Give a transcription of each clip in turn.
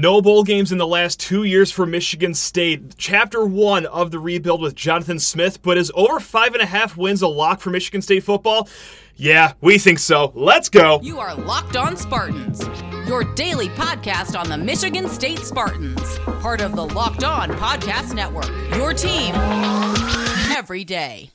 No bowl games in the last two years for Michigan State. Chapter one of the rebuild with Jonathan Smith, but is over five and a half wins a lock for Michigan State football? Yeah, we think so. Let's go. You are Locked On Spartans, your daily podcast on the Michigan State Spartans, part of the Locked On Podcast Network. Your team every day.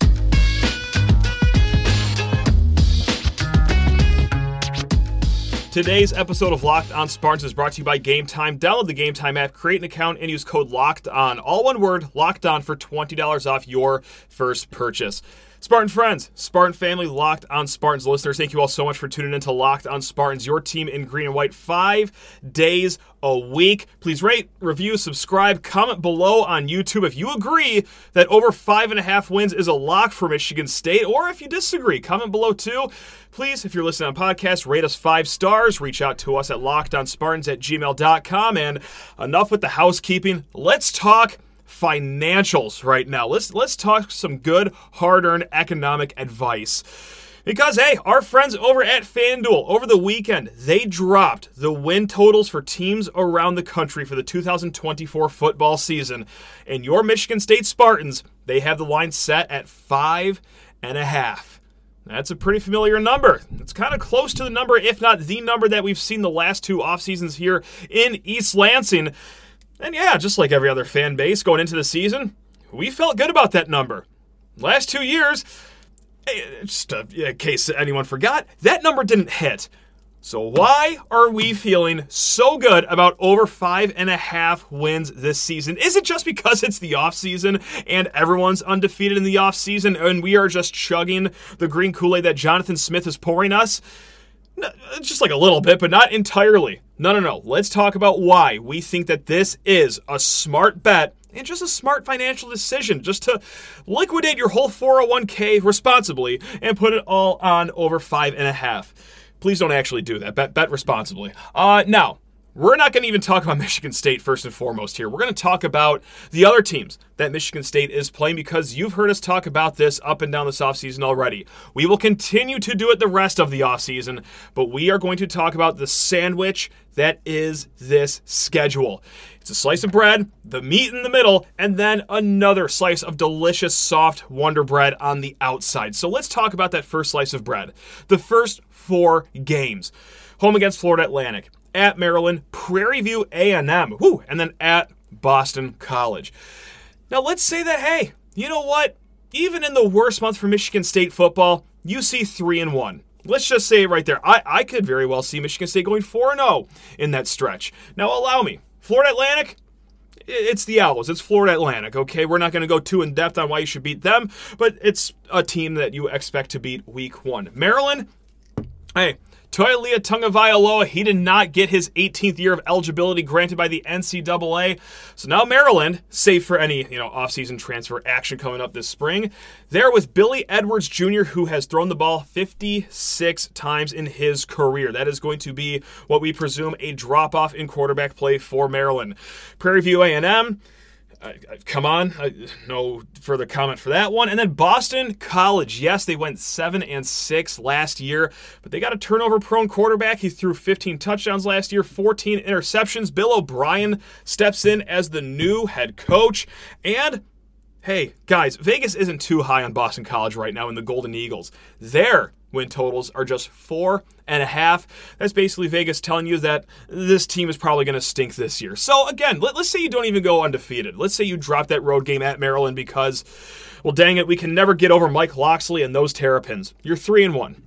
Today's episode of Locked On Spartans is brought to you by Game Time. Download the Game Time app, create an account, and use code Locked On. All one word, Locked On, for $20 off your first purchase. Spartan friends, Spartan family, Locked on Spartans listeners, thank you all so much for tuning in to Locked on Spartans, your team in green and white, five days a week. Please rate, review, subscribe, comment below on YouTube if you agree that over five and a half wins is a lock for Michigan State, or if you disagree, comment below too. Please, if you're listening on podcast, rate us five stars. Reach out to us at lockedonspartans at gmail.com. And enough with the housekeeping. Let's talk financials right now. Let's let's talk some good hard-earned economic advice. Because hey, our friends over at FanDuel over the weekend, they dropped the win totals for teams around the country for the 2024 football season. And your Michigan State Spartans, they have the line set at five and a half. That's a pretty familiar number. It's kind of close to the number, if not the number that we've seen the last two off seasons here in East Lansing. And yeah, just like every other fan base going into the season, we felt good about that number. Last two years, eh, just in case anyone forgot, that number didn't hit. So why are we feeling so good about over five and a half wins this season? Is it just because it's the off season and everyone's undefeated in the off season and we are just chugging the green Kool-Aid that Jonathan Smith is pouring us? just like a little bit, but not entirely. No, no, no. Let's talk about why we think that this is a smart bet and just a smart financial decision just to liquidate your whole 401k responsibly and put it all on over five and a half. Please don't actually do that. Bet, bet responsibly. Uh, now, we're not going to even talk about Michigan State first and foremost here. We're going to talk about the other teams that Michigan State is playing because you've heard us talk about this up and down this offseason already. We will continue to do it the rest of the offseason, but we are going to talk about the sandwich that is this schedule. It's a slice of bread, the meat in the middle, and then another slice of delicious, soft Wonder Bread on the outside. So let's talk about that first slice of bread. The first four games. Home against Florida Atlantic at Maryland, Prairie View A&M, whoo, and then at Boston College. Now let's say that hey, you know what? Even in the worst month for Michigan State football, you see 3 and 1. Let's just say right there. I, I could very well see Michigan State going 4 0 in that stretch. Now, allow me. Florida Atlantic, it's the Owls. It's Florida Atlantic, okay? We're not going to go too in depth on why you should beat them, but it's a team that you expect to beat week one. Maryland, hey, Taulia Tagovailoa, he did not get his 18th year of eligibility granted by the NCAA. So now Maryland, safe for any you know offseason transfer action coming up this spring, there with Billy Edwards Jr., who has thrown the ball 56 times in his career. That is going to be what we presume a drop off in quarterback play for Maryland. Prairie View A&M come on, no further comment for that one. And then Boston College, yes, they went seven and six last year, but they got a turnover-prone quarterback. He threw 15 touchdowns last year, 14 interceptions. Bill O'Brien steps in as the new head coach, and hey, guys, Vegas isn't too high on Boston College right now in the Golden Eagles. They're win totals are just four and a half. That's basically Vegas telling you that this team is probably going to stink this year. So, again, let, us say you don't even go undefeated. Let's say you drop that road game at Maryland because, well, dang it, we can never get over Mike Locksley and those Terrapins. You're three and one.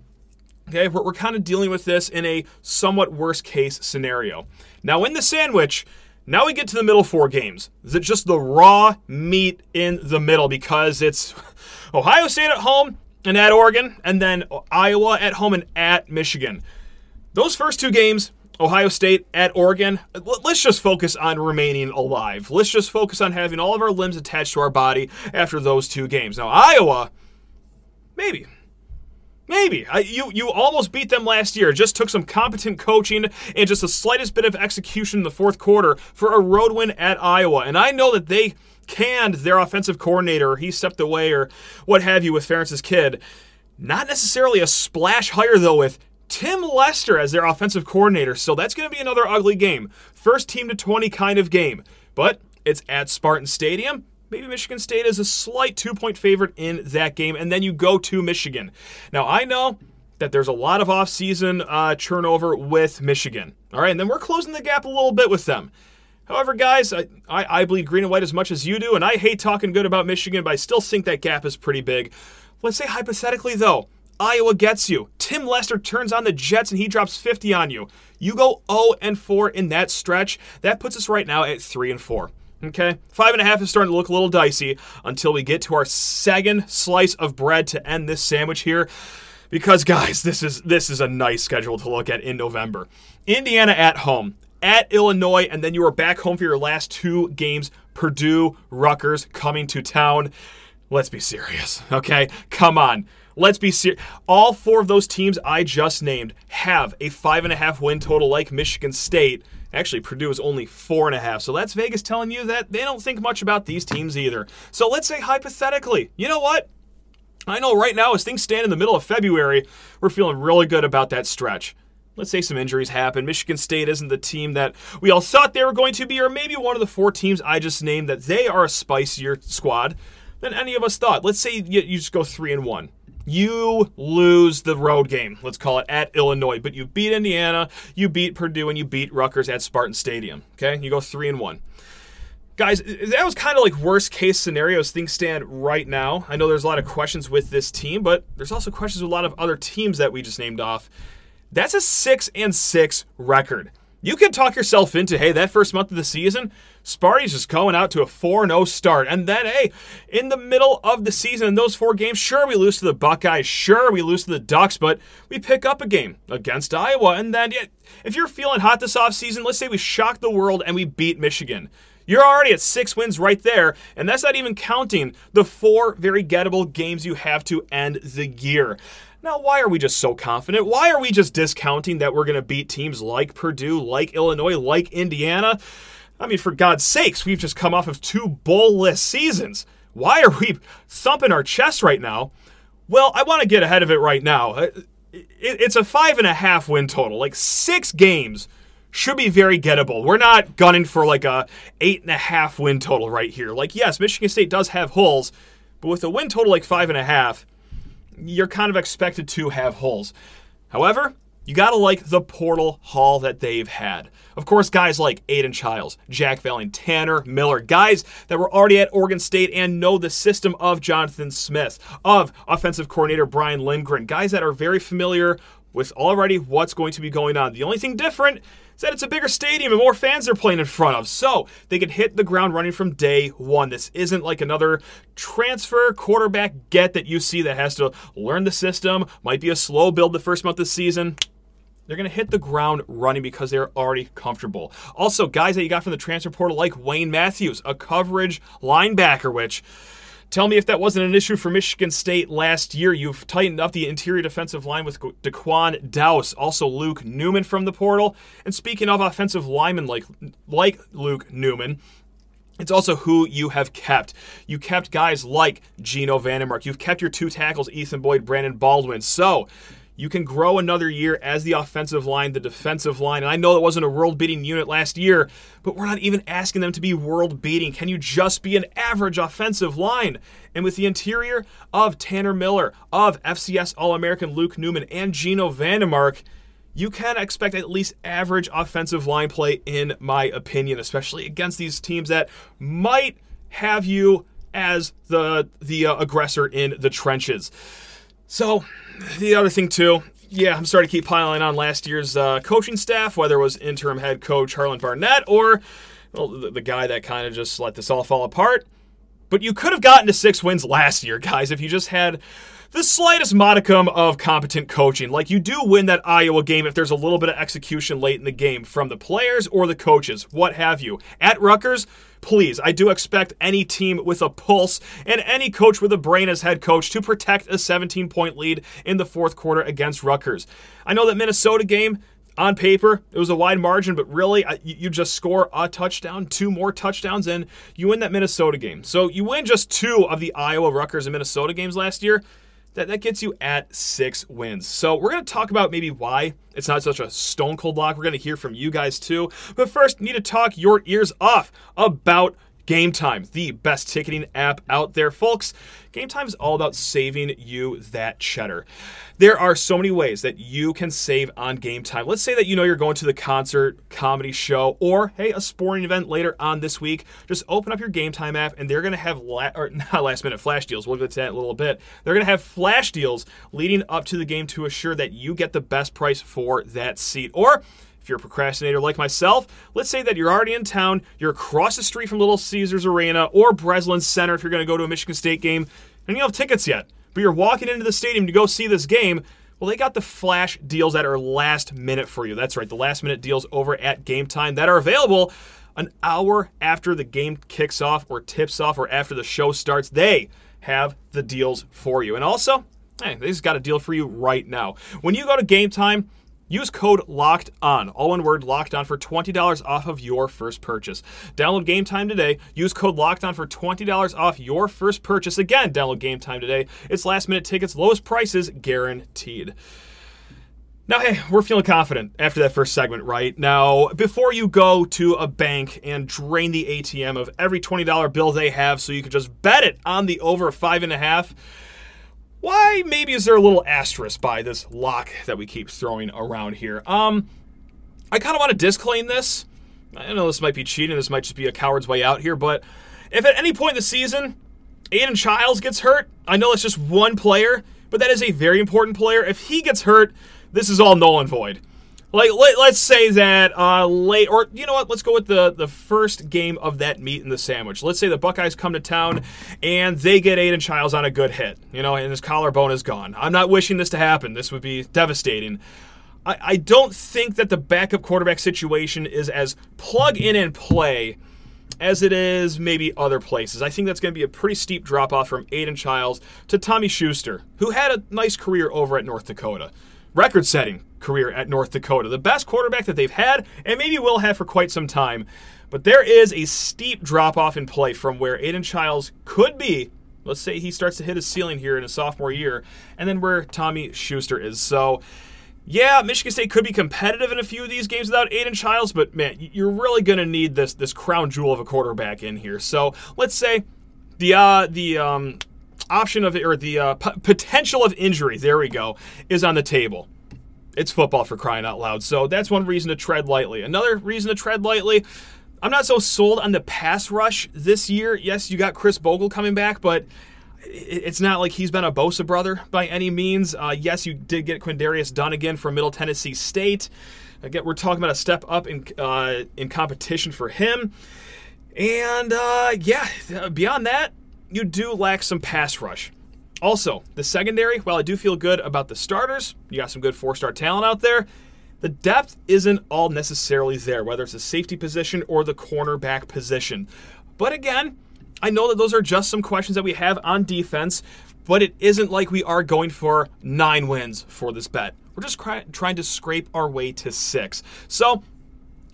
Okay, we're, we're kind of dealing with this in a somewhat worst case scenario. Now, in the sandwich, now we get to the middle four games. Is it just the raw meat in the middle because it's Ohio State at home, and at Oregon, and then Iowa at home and at Michigan. Those first two games, Ohio State at Oregon, let's just focus on remaining alive. Let's just focus on having all of our limbs attached to our body after those two games. Now, Iowa, maybe. Maybe. I, you, you almost beat them last year. Just took some competent coaching and just the slightest bit of execution in the fourth quarter for a road win at Iowa. And I know that they canned their offensive coordinator, or he stepped away, or what have you with Ferentz's kid. Not necessarily a splash hire, though, with Tim Lester as their offensive coordinator. So that's going to be another ugly game. first team to 20 kind of game. But it's at Spartan Stadium. Maybe Michigan State is a slight two point favorite in that game, and then you go to Michigan. Now, I know that there's a lot of offseason uh, turnover with Michigan. All right, and then we're closing the gap a little bit with them. However, guys, I, I, I green and white as much as you do, and I hate talking good about Michigan, but I still think that gap is pretty big. Let's say hypothetically, though, Iowa gets you. Tim Lester turns on the Jets and he drops 50 on you. You go 0 and 4 in that stretch. That puts us right now at 3 and 4. Okay, five and a half is starting to look a little dicey until we get to our second slice of bread to end this sandwich here. Because guys, this is this is a nice schedule to look at in November. Indiana at home, at Illinois, and then you are back home for your last two games. Purdue, Rutgers coming to town. Let's be serious, okay? Come on. Let's be serious. All four of those teams I just named have a five and a half win total like Michigan State. Actually, Purdue is only four and a half. So that's Vegas telling you that they don't think much about these teams either. So let's say hypothetically, you know what? I know right now, as things stand in the middle of February, we're feeling really good about that stretch. Let's say some injuries happen. Michigan State isn't the team that we all thought they were going to be, or maybe one of the four teams I just named that they are a spicier squad than any of us thought. Let's say you, just go three and one. You lose the road game, let's call it, at Illinois, but you beat Indiana, you beat Purdue, and you beat Rutgers at Spartan Stadium. Okay, you go three and one. Guys, that was kind of like worst case scenarios things stand right now. I know there's a lot of questions with this team, but there's also questions with a lot of other teams that we just named off. That's a six and six record. You can talk yourself into, hey, that first month of the season, Sparty's just going out to a 4 0 start. And then, hey, in the middle of the season, in those four games, sure, we lose to the Buckeyes, sure, we lose to the Ducks, but we pick up a game against Iowa. And then, yeah, if you're feeling hot this offseason, let's say we shock the world and we beat Michigan. You're already at six wins right there, and that's not even counting the four very gettable games you have to end the year. Now, why are we just so confident? Why are we just discounting that we're going to beat teams like Purdue, like Illinois, like Indiana? I mean, for God's sakes, we've just come off of two bowl-less seasons. Why are we thumping our chest right now? Well, I want to get ahead of it right now. Uh, it's a five and a half win total, like six games should be very gettable. We're not gunning for like a eight and a half win total right here. Like, yes, Michigan State does have holes, but with a win total like five and a half, you're kind of expected to have holes. However, you gotta like the portal haul that they've had. Of course, guys like Aidan Chiles, Jack Velling, Tanner Miller, guys that were already at Oregon State and know the system of Jonathan Smith, of offensive coordinator Brian Lindgren, guys that are very familiar with already what's going to be going on. The only thing different that it's a bigger stadium and more fans they're playing in front of. So they can hit the ground running from day one. This isn't like another transfer quarterback get that you see that has to learn the system, might be a slow build the first month of the season. They're going to hit the ground running because they're already comfortable. Also, guys that you got from the transfer portal like Wayne Matthews, a coverage linebacker, which Tell me if that wasn't an issue for Michigan State last year. You've tightened up the interior defensive line with D'Quan Douse, also Luke Newman from the portal. And speaking of offensive linemen like like Luke Newman, it's also who you have kept. You kept guys like Geno VanDeMark. You've kept your two tackles, Ethan Boyd, Brandon Baldwin. So you can grow another year as the offensive line, the defensive line. And I know that wasn't a world beating unit last year, but we're not even asking them to be world beating. Can you just be an average offensive line? And with the interior of Tanner Miller, of FCS All American Luke Newman, and Geno VanDeMark, you can expect at least average offensive line play, in my opinion, especially against these teams that might have you as the the uh, aggressor in the trenches. So, the other thing too, yeah, I'm starting to keep piling on last year's uh, coaching staff, whether it was interim head coach Harlon Barnett or well, the, the guy that kind of just let this all fall apart. But you could have gotten to six wins last year, guys, if you just had the slightest modicum of competent coaching. Like you do win that Iowa game if there's a little bit of execution late in the game from the players or the coaches, what have you. At Rutgers, please, I do expect any team with a pulse and any coach with a brain as head coach to protect a 17 point lead in the fourth quarter against Rutgers. I know that Minnesota game, on paper, it was a wide margin, but really, you just score a touchdown, two more touchdowns, and you win that Minnesota game. So you win just two of the Iowa, Rutgers, and Minnesota games last year that, that gets you at six wins. So we're going to talk about maybe why it's not such a stone cold lock. We're going to hear from you guys too. But first, need to talk your ears off about Game Time, the best ticketing app out there, folks. Game Time is all about saving you that cheddar. There are so many ways that you can save on Game Time. Let's say that you know you're going to the concert, comedy show, or hey, a sporting event later on this week. Just open up your Game Time app, and they're going to have la- or not last minute flash deals. We'll get to that in a little bit. They're going to have flash deals leading up to the game to assure that you get the best price for that seat. Or if you're a procrastinator like myself, let's say that you're already in town, you're across the street from Little Caesars Arena or Breslin Center if you're going to go to a Michigan State game, and you don't have tickets yet, but you're walking into the stadium to go see this game. Well, they got the flash deals that are last minute for you. That's right, the last minute deals over at Game Time that are available an hour after the game kicks off or tips off or after the show starts. They have the deals for you. And also, hey, they just got a deal for you right now. When you go to Game Time, Use code LOCKED ON, all one word, LOCKED ON, for $20 off of your first purchase. Download Game Time today. Use code LOCKED ON for $20 off your first purchase. Again, download Game Time today. It's last minute tickets, lowest prices guaranteed. Now, hey, we're feeling confident after that first segment, right? Now, before you go to a bank and drain the ATM of every $20 bill they have so you can just bet it on the over five and a half, why maybe is there a little asterisk by this lock that we keep throwing around here? Um, I kind of want to disclaim this. I know this might be cheating. This might just be a coward's way out here. But if at any point in the season Aidan Chiles gets hurt, I know it's just one player, but that is a very important player. If he gets hurt, this is all null and void. Like let, us say that uh, late, or you know what? Let's go with the the first game of that meat in the sandwich. Let's say the Buckeyes come to town and they get Aidan Chiles on a good hit, you know, and his collarbone is gone. I'm not wishing this to happen. This would be devastating. I, I don't think that the backup quarterback situation is as plug in and play as it is maybe other places. I think that's going to be a pretty steep drop off from Aidan Chiles to Tommy Schuster, who had a nice career over at North Dakota record setting career at North Dakota. The best quarterback that they've had, and maybe will have for quite some time. But there is a steep drop off in play from where Aidan Chiles could be. Let's say he starts to hit his ceiling here in his sophomore year, and then where Tommy Schuster is. So, yeah, Michigan State could be competitive in a few of these games without Aidan Chiles, but man, you're really going to need this this crown jewel of a quarterback in here. So let's say the uh, the um, option of or the uh, p- potential of injury, there we go, is on the table. It's football for crying out loud. So that's one reason to tread lightly. Another reason to tread lightly. I'm not so sold on the pass rush this year. Yes, you got Khris Bogle coming back, but it's not like he's been a Bosa brother by any means. Uh, yes, you did get Quindarius Dunn again from Middle Tennessee State. Again, we're talking about a step up in uh, in competition for him. And uh, yeah, beyond that, you do lack some pass rush. Also, the secondary, while I do feel good about the starters, you got some good four star talent out there, the depth isn't all necessarily there, whether it's the safety position or the cornerback position. But again, I know that those are just some questions that we have on defense, but it isn't like we are going for nine wins for this bet. We're just cry- trying to scrape our way to six. So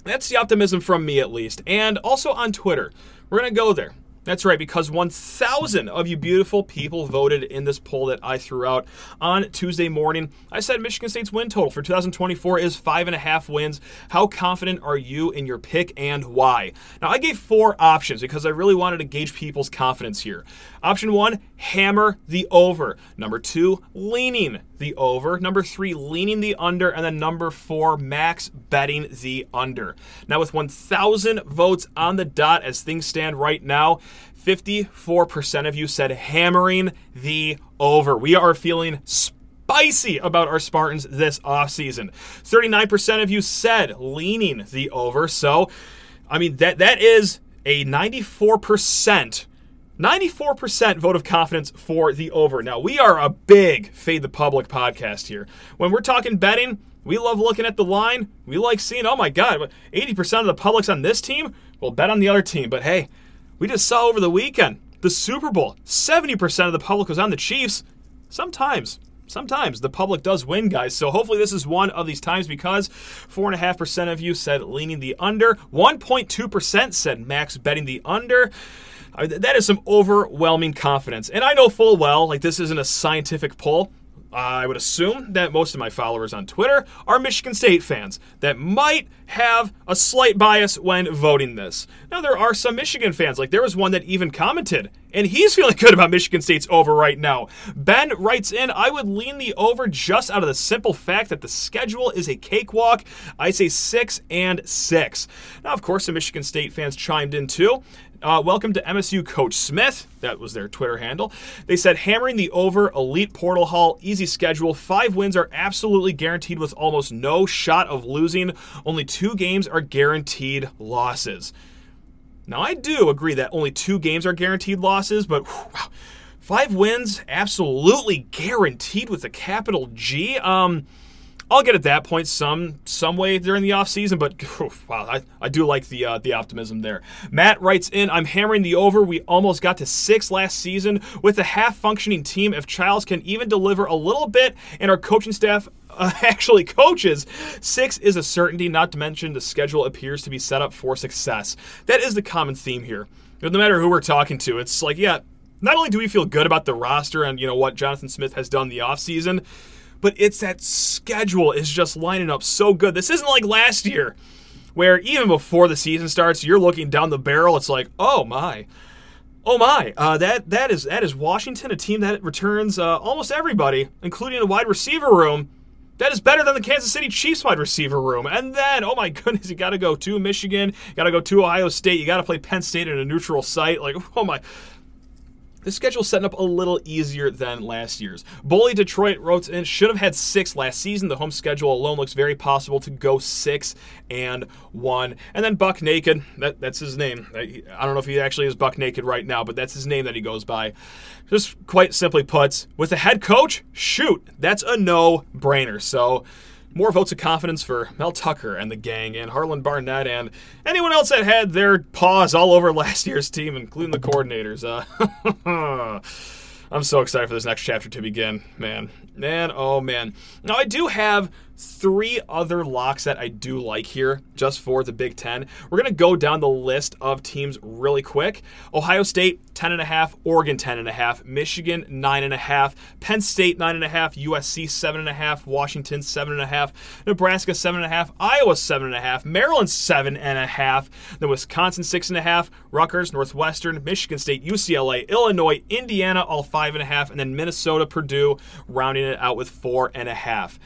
that's the optimism from me, at least. And also on Twitter, we're going to go there. That's right, because 1,000 of you beautiful people voted in this poll that I threw out on Tuesday morning. I said Michigan State's win total for 2024 is five and a half wins. How confident are you in your pick and why? Now, I gave four options because I really wanted to gauge people's confidence here. Option one, hammer the over. Number two, leaning the over. Number three, leaning the under. And then number four, max betting the under. Now, with 1,000 votes on the dot as things stand right now, 54% of you said hammering the over. We are feeling spicy about our Spartans this offseason. 39% of you said leaning the over. So, I mean, that that is a 94% 94% vote of confidence for the over. Now, we are a big Fade the Public podcast here. When we're talking betting, we love looking at the line. We like seeing, oh my God, 80% of the public's on this team. We'll bet on the other team. But hey, we just saw over the weekend the Super Bowl. 70% of the public was on the Chiefs. Sometimes, sometimes the public does win, guys. So hopefully this is one of these times because 4.5% of you said leaning the under, 1.2% said max betting the under. I mean, that is some overwhelming confidence. And I know full well, like, this isn't a scientific poll. I would assume that most of my followers on Twitter are Michigan State fans that might have a slight bias when voting this. Now, there are some Michigan fans, like there was one that even commented, and he's feeling good about Michigan State's over right now. Ben writes in, I would lean the over just out of the simple fact that the schedule is a cakewalk. I say six and six. Now, of course, the Michigan State fans chimed in too. Uh, welcome to MSU Coach Smith. That was their Twitter handle. They said hammering the over, elite portal haul, easy schedule. Five wins are absolutely guaranteed with almost no shot of losing. Only two games are guaranteed losses. Now, I do agree that only two games are guaranteed losses, but whew, five wins absolutely guaranteed with a capital G. Um, I'll get at that point some some way during the offseason, but wow, I, I do like the uh, the optimism there. Matt writes in, I'm hammering the over. We almost got to six last season with a half functioning team. If Chiles can even deliver a little bit and our coaching staff uh, actually coaches, six is a certainty, not to mention the schedule appears to be set up for success. That is the common theme here. No matter who we're talking to, it's like, yeah, not only do we feel good about the roster and you know what Jonathan Smith has done the offseason, but it's that schedule is just lining up so good. This isn't like last year, where even before the season starts, you're looking down the barrel. It's like, oh my, oh my, uh, that that is that is Washington, a team that returns uh, almost everybody, including the wide receiver room. That is better than the Kansas City Chiefs wide receiver room. And then, oh my goodness, you got to go to Michigan, you got to go to Ohio State, you got to play Penn State in a neutral site. Like, oh my, this schedule's setting up a little easier than last year's. Bully Detroit wrote in, should have had six last season. The home schedule alone looks very possible to go six and one. And then Buck Naked, that, that's his name. I, I don't know if he actually is Buck Naked right now, but that's his name that he goes by. Just quite simply puts, with the head coach, shoot, that's a no brainer. So, more votes of confidence for Mel Tucker and the gang, and Harlon Barnett, and anyone else that had their paws all over last year's team, including the coordinators. Uh, I'm so excited for this next chapter to begin, man. Man, oh man. Now, I do have three other locks that I do like here just for the Big Ten. We're going to go down the list of teams really quick. Ohio State, 10.5, Oregon, 10.5, Michigan, 9.5, Penn State, 9.5, USC, 7.5, Washington, 7.5, Nebraska, 7.5, Iowa, 7.5, Maryland, 7.5, then Wisconsin, 6.5, Rutgers, Northwestern, Michigan State, UCLA, Illinois, Indiana, all 5.5, and then Minnesota, Purdue, rounding it out with 4.5.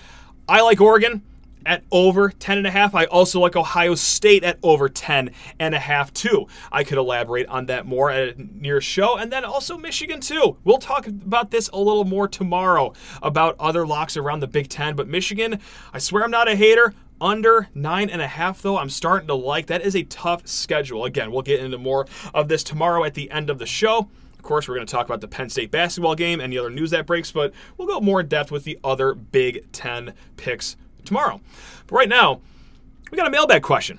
I like Oregon at over 10 and a half. I also like Ohio State at over 10 and a half too. I could elaborate on that more at a near show and then also Michigan too. We'll talk about this a little more tomorrow about other locks around the Big 10, but Michigan, I swear I'm not a hater. Under nine and a half, though, I'm starting to like. That is a tough schedule. Again, we'll get into more of this tomorrow at the end of the show course, we're going to talk about the Penn State basketball game and the other news that breaks, but we'll go more in depth with the other Big Ten picks tomorrow. But right now, we got a mailbag question.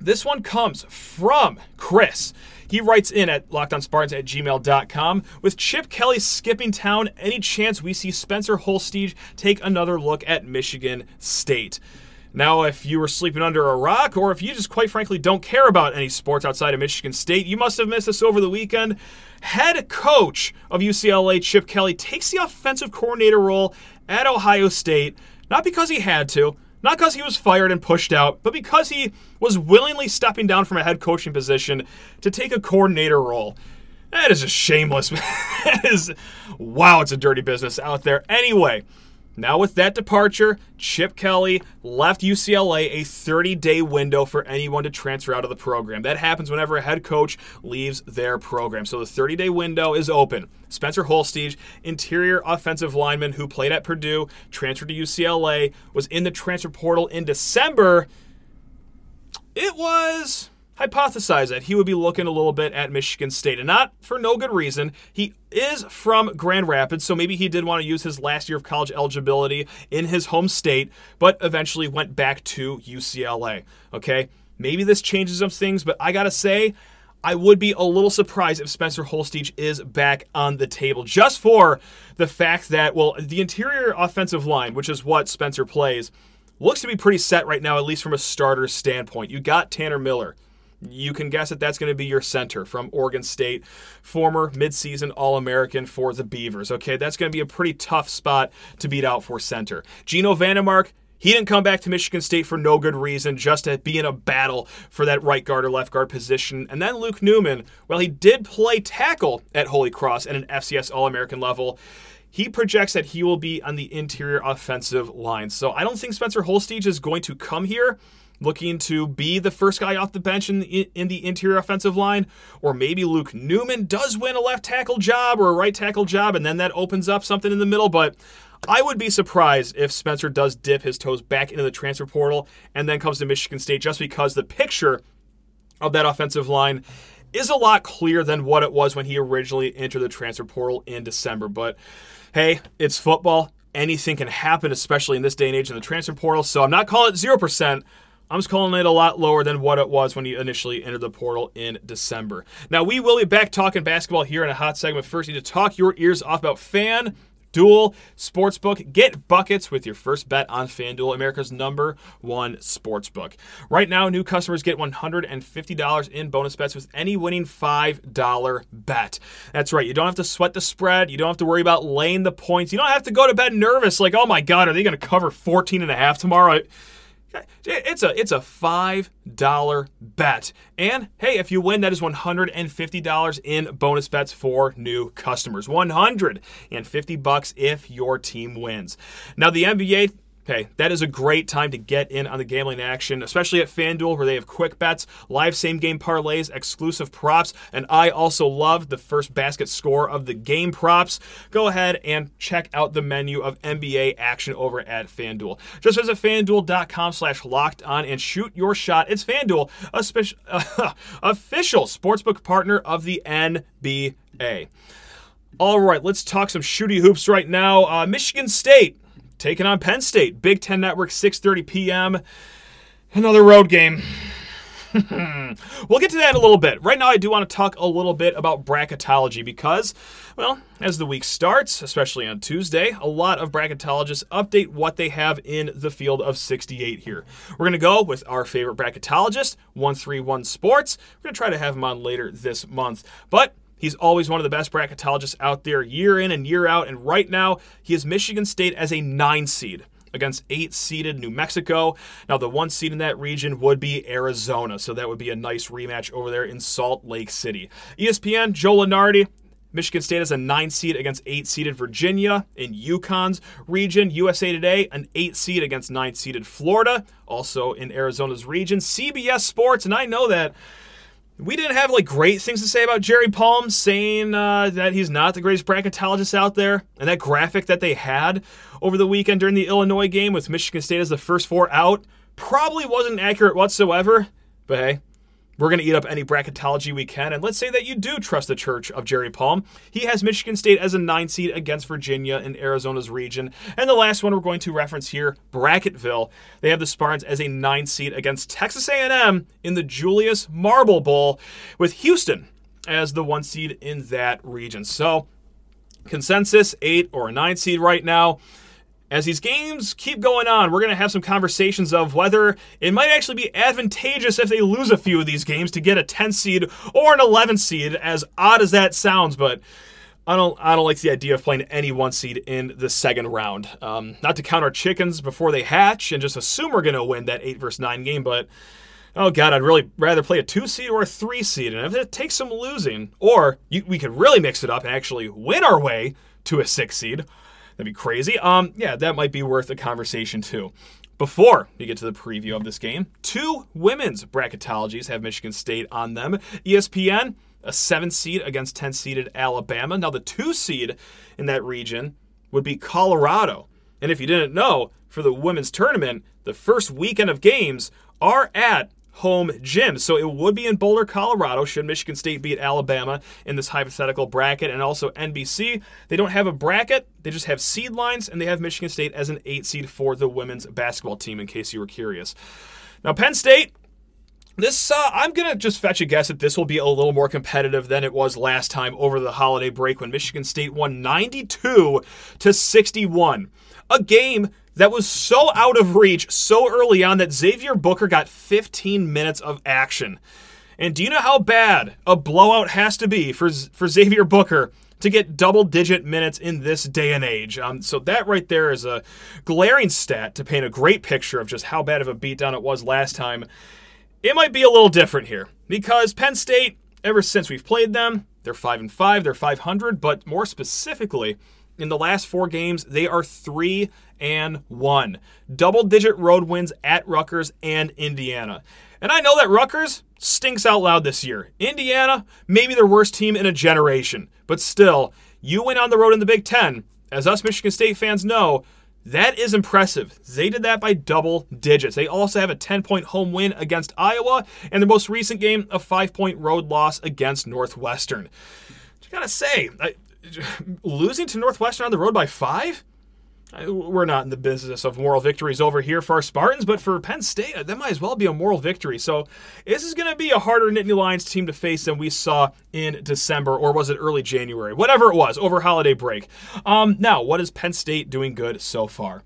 This one comes from Chris. He writes in at lockedonspartans at gmail.com. With Chip Kelly skipping town, any chance we see Spencer Holstege take another look at Michigan State? Now, if you were sleeping under a rock, or if you just quite frankly don't care about any sports outside of Michigan State, you must have missed this over the weekend. Head coach of UCLA, Chip Kelly, takes the offensive coordinator role at Ohio State, not because he had to, not because he was fired and pushed out, but because he was willingly stepping down from a head coaching position to take a coordinator role. That is just shameless. that is, wow, it's a dirty business out there. Anyway, now, with that departure, Chip Kelly left UCLA a 30 day window for anyone to transfer out of the program. That happens whenever a head coach leaves their program. So the 30 day window is open. Spencer Holstege, interior offensive lineman who played at Purdue, transferred to UCLA, was in the transfer portal in December. It was hypothesized that he would be looking a little bit at Michigan State, and not for no good reason. He is from Grand Rapids, so maybe he did want to use his last year of college eligibility in his home state, but eventually went back to UCLA. Okay, maybe this changes some things, but I gotta say, I would be a little surprised if Spencer Holstege is back on the table just for the fact that, well, the interior offensive line, which is what Spencer plays, looks to be pretty set right now, at least from a starter standpoint. You got Tanner Miller. You can guess that that's going to be your center from Oregon State, former midseason All American for the Beavers. Okay, that's going to be a pretty tough spot to beat out for center. Geno VanDeMark, he didn't come back to Michigan State for no good reason, just to be in a battle for that right guard or left guard position. And then Luke Newman, well, he did play tackle at Holy Cross at an FCS All American level. He projects that he will be on the interior offensive line. So I don't think Spencer Holstege is going to come here looking to be the first guy off the bench in the, in the interior offensive line, or maybe Luke Newman does win a left tackle job or a right tackle job, and then that opens up something in the middle. But I would be surprised if Spencer does dip his toes back into the transfer portal and then comes to Michigan State just because the picture of that offensive line is a lot clearer than what it was when he originally entered the transfer portal in December. But hey, it's football. Anything can happen, especially in this day and age in the transfer portal. So I'm not calling it 0%. I'm just calling it a lot lower than what it was when he initially entered the portal in December. Now, we will be back talking basketball here in a hot segment. First, you need to talk your ears off about fan Duel Sportsbook. Get buckets with your first bet on FanDuel, America's number one sportsbook. Right now, new customers get $150 in bonus bets with any winning $5 bet. That's right. You don't have to sweat the spread. You don't have to worry about laying the points. You don't have to go to bed nervous like, oh my God, are they going to cover 14 and a half tomorrow? It's a it's a five dollar bet, and hey, if you win, that is one hundred and fifty dollars in bonus bets for new customers. One hundred and fifty bucks if your team wins. Now the NBA Hey, that is a great time to get in on the gambling action, especially at FanDuel where they have quick bets, live same game parlays, exclusive props, and I also love the first basket score of the game props. Go ahead and check out the menu of NBA action over at FanDuel. Just visit fanduel.com slash locked on and shoot your shot. It's FanDuel, a special, official sportsbook partner of the NBA. All right, let's talk some shooty hoops right now. Uh, Michigan State taking on Penn State. Big Ten Network, 6:30 p.m. Another road game. we'll get to that in a little bit. Right now, I do want to talk a little bit about bracketology because, well, as the week starts, especially on Tuesday, a lot of bracketologists update what they have in the field of 68 here. We're going to go with our favorite bracketologist, 131 Sports. We're going to try to have him on later this month. But He's always one of the best bracketologists out there, year in and year out. And right now, he has Michigan State as a nine seed against eight seeded New Mexico. Now, the one seed in that region would be Arizona, so that would be a nice rematch over there in Salt Lake City. ESPN, Joe Lunardi. Michigan State is a nine seed against eight seeded Virginia in UConn's region. USA Today, an eight seed against nine seeded Florida, also in Arizona's region. CBS Sports, and I know that we didn't have like great things to say about Jerry Palm, saying uh, that he's not the greatest bracketologist out there. And that graphic that they had over the weekend during the Illinois game with Michigan State as the first four out probably wasn't accurate whatsoever. But hey, we're going to eat up any bracketology we can. And let's say that you do trust the church of Jerry Palm. He has Michigan State as a nine seed against Virginia in Arizona's region. And the last one we're going to reference here, Bracketville. They have the Spartans as a nine seed against Texas A&M in the Julius Marble Bowl with Houston as the one seed in that region. So consensus, eight or a nine seed right now as these games keep going on, we're going to have some conversations of whether it might actually be advantageous if they lose a few of these games to get a 10 seed or an 11 seed, as odd as that sounds, but I don't, I don't like the idea of playing any one seed in the second round. Um, not to count our chickens before they hatch and just assume we're going to win that 8 versus 9 game, but oh god, I'd really rather play a two seed or a three seed. And if it takes some losing, or you, we could really mix it up and actually win our way to a six seed, That'd be crazy. Um, yeah, that might be worth a conversation too. Before we get to the preview of this game, two women's bracketologies have Michigan State on them. ESPN, a seven seed against 10 seeded Alabama. Now, the two seed in that region would be Colorado. And if you didn't know, for the women's tournament, the first weekend of games are at home gym. So it would be in Boulder, Colorado, should Michigan State beat Alabama in this hypothetical bracket. And also NBC, they don't have a bracket, they just have seed lines, and they have Michigan State as an eight seed for the women's basketball team, in case you were curious. Now, Penn State, this uh, I'm gonna just fetch a guess that this will be a little more competitive than it was last time over the holiday break when Michigan State won 92 to 61. A game that was so out of reach so early on that Xavier Booker got 15 minutes of action. And do you know how bad a blowout has to be for, for Xavier Booker to get double digit minutes in this day and age? Um, so, that right there is a glaring stat to paint a great picture of just how bad of a beatdown it was last time. It might be a little different here because Penn State, ever since we've played them, they're 5 and 5, they're 500, but more specifically, in the last four games, they are 3 and 1. Double digit road wins at Rutgers and Indiana. And I know that Rutgers stinks out loud this year. Indiana, maybe their worst team in a generation. But still, you went on the road in the Big Ten. As us Michigan State fans know, that is impressive. They did that by double digits. They also have a 10 point home win against Iowa, and their most recent game, a 5 point road loss against Northwestern. I gotta say, I, losing to Northwestern on the road by five? We're not in the business of moral victories over here for our Spartans, but for Penn State, that might as well be a moral victory. So this is going to be a harder Nittany Lions team to face than we saw in December, or was it early January? Whatever it was, over holiday break. Um, now, what is Penn State doing good so far?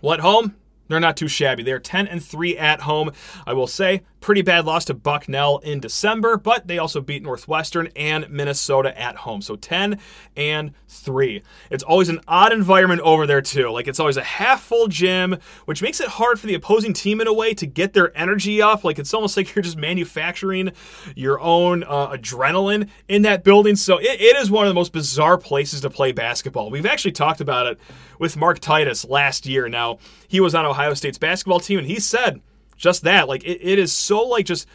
Well, at home, they're not too shabby. They're 10 and 3 at home. I will say, pretty bad loss to Bucknell in December, but they also beat Northwestern and Minnesota at home. So 10 and 3. It's always an odd environment over there, too. Like it's always a half full gym, which makes it hard for the opposing team in a way to get their energy up. Like it's almost like you're just manufacturing your own uh, adrenaline in that building. So it, it is one of the most bizarre places to play basketball. We've actually talked about it with Mark Titus last year. Now, he was on Ohio State's basketball team, and he said, just that. Like it, it is so like just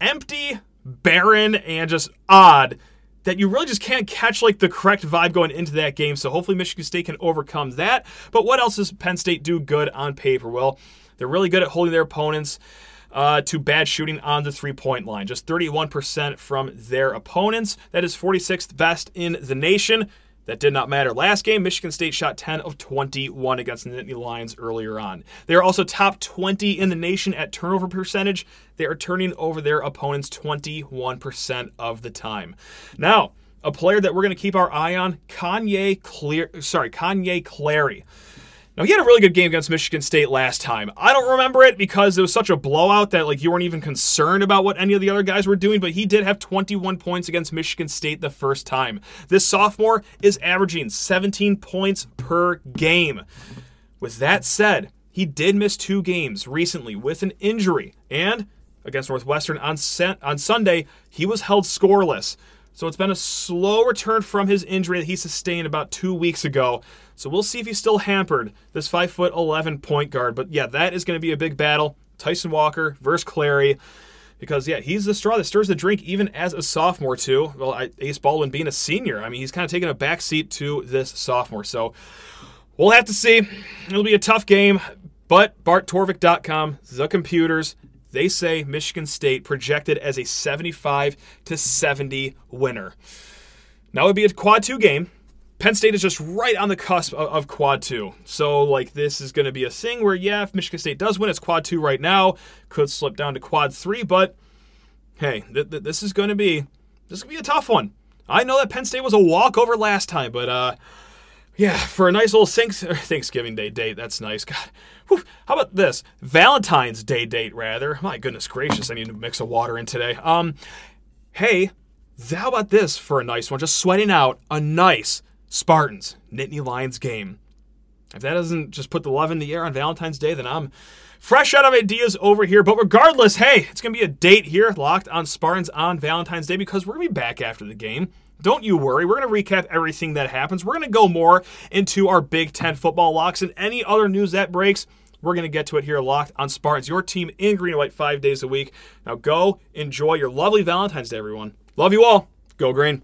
empty, barren, and just odd that you really just can't catch like the correct vibe going into that game. So hopefully Michigan State can overcome that. But what else does Penn State do good on paper? Well, they're really good at holding their opponents. Uh, to bad shooting on the three point line. Just 31% from their opponents. That is 46th best in the nation. That did not matter. Last game, Michigan State shot 10 of 21 against the Nittany Lions earlier on. They are also top 20 in the nation at turnover percentage. They are turning over their opponents 21% of the time. Now, a player that we're going to keep our eye on, Kanye Clear, sorry, Kanye Clary. Now he had a really good game against Michigan State last time. I don't remember it because it was such a blowout that like you weren't even concerned about what any of the other guys were doing, but he did have 21 points against Michigan State the first time. This sophomore is averaging 17 points per game. With that said, he did miss two games recently with an injury, and against Northwestern on on Sunday, he was held scoreless. So it's been a slow return from his injury that he sustained about two weeks ago. So we'll see if he's still hampered, this 5'11 point guard. But yeah, that is going to be a big battle. Tyson Walker versus Clary. Because, yeah, he's the straw that stirs the drink even as a sophomore, too. Well, I, Ace Baldwin being a senior, I mean, he's kind of taking a backseat to this sophomore. So we'll have to see. It'll be a tough game. But BartTorvik.com, the computers, they say Michigan State projected as a 75 to 70 winner. Now it would be a quad two game. Penn State is just right on the cusp of, of quad two. So, like, this is going to be a thing where, yeah, if Michigan State does win, it's quad two right now. Could slip down to quad three, but hey, th- th- this is going to be this is to be a tough one. I know that Penn State was a walkover last time, but uh, yeah, for a nice little Thanksgiving Day date, that's nice. God, Whew. How about this? Valentine's Day date, rather. My goodness gracious, I need to mix a water in today. Um, hey, how about this for a nice one? Just sweating out a nice Spartans Nittany Lions game. If that doesn't just put the love in the air on Valentine's Day, then I'm fresh out of ideas over here. But regardless, hey, it's going to be a date here, locked on Spartans on Valentine's Day, because we're going to be back after the game. Don't you worry. We're going to recap everything that happens. We're going to go more into our Big Ten football locks and any other news that breaks. We're going to get to it here locked on Spartans, your team in green and white five days a week. Now go enjoy your lovely Valentine's Day, everyone. Love you all. Go green.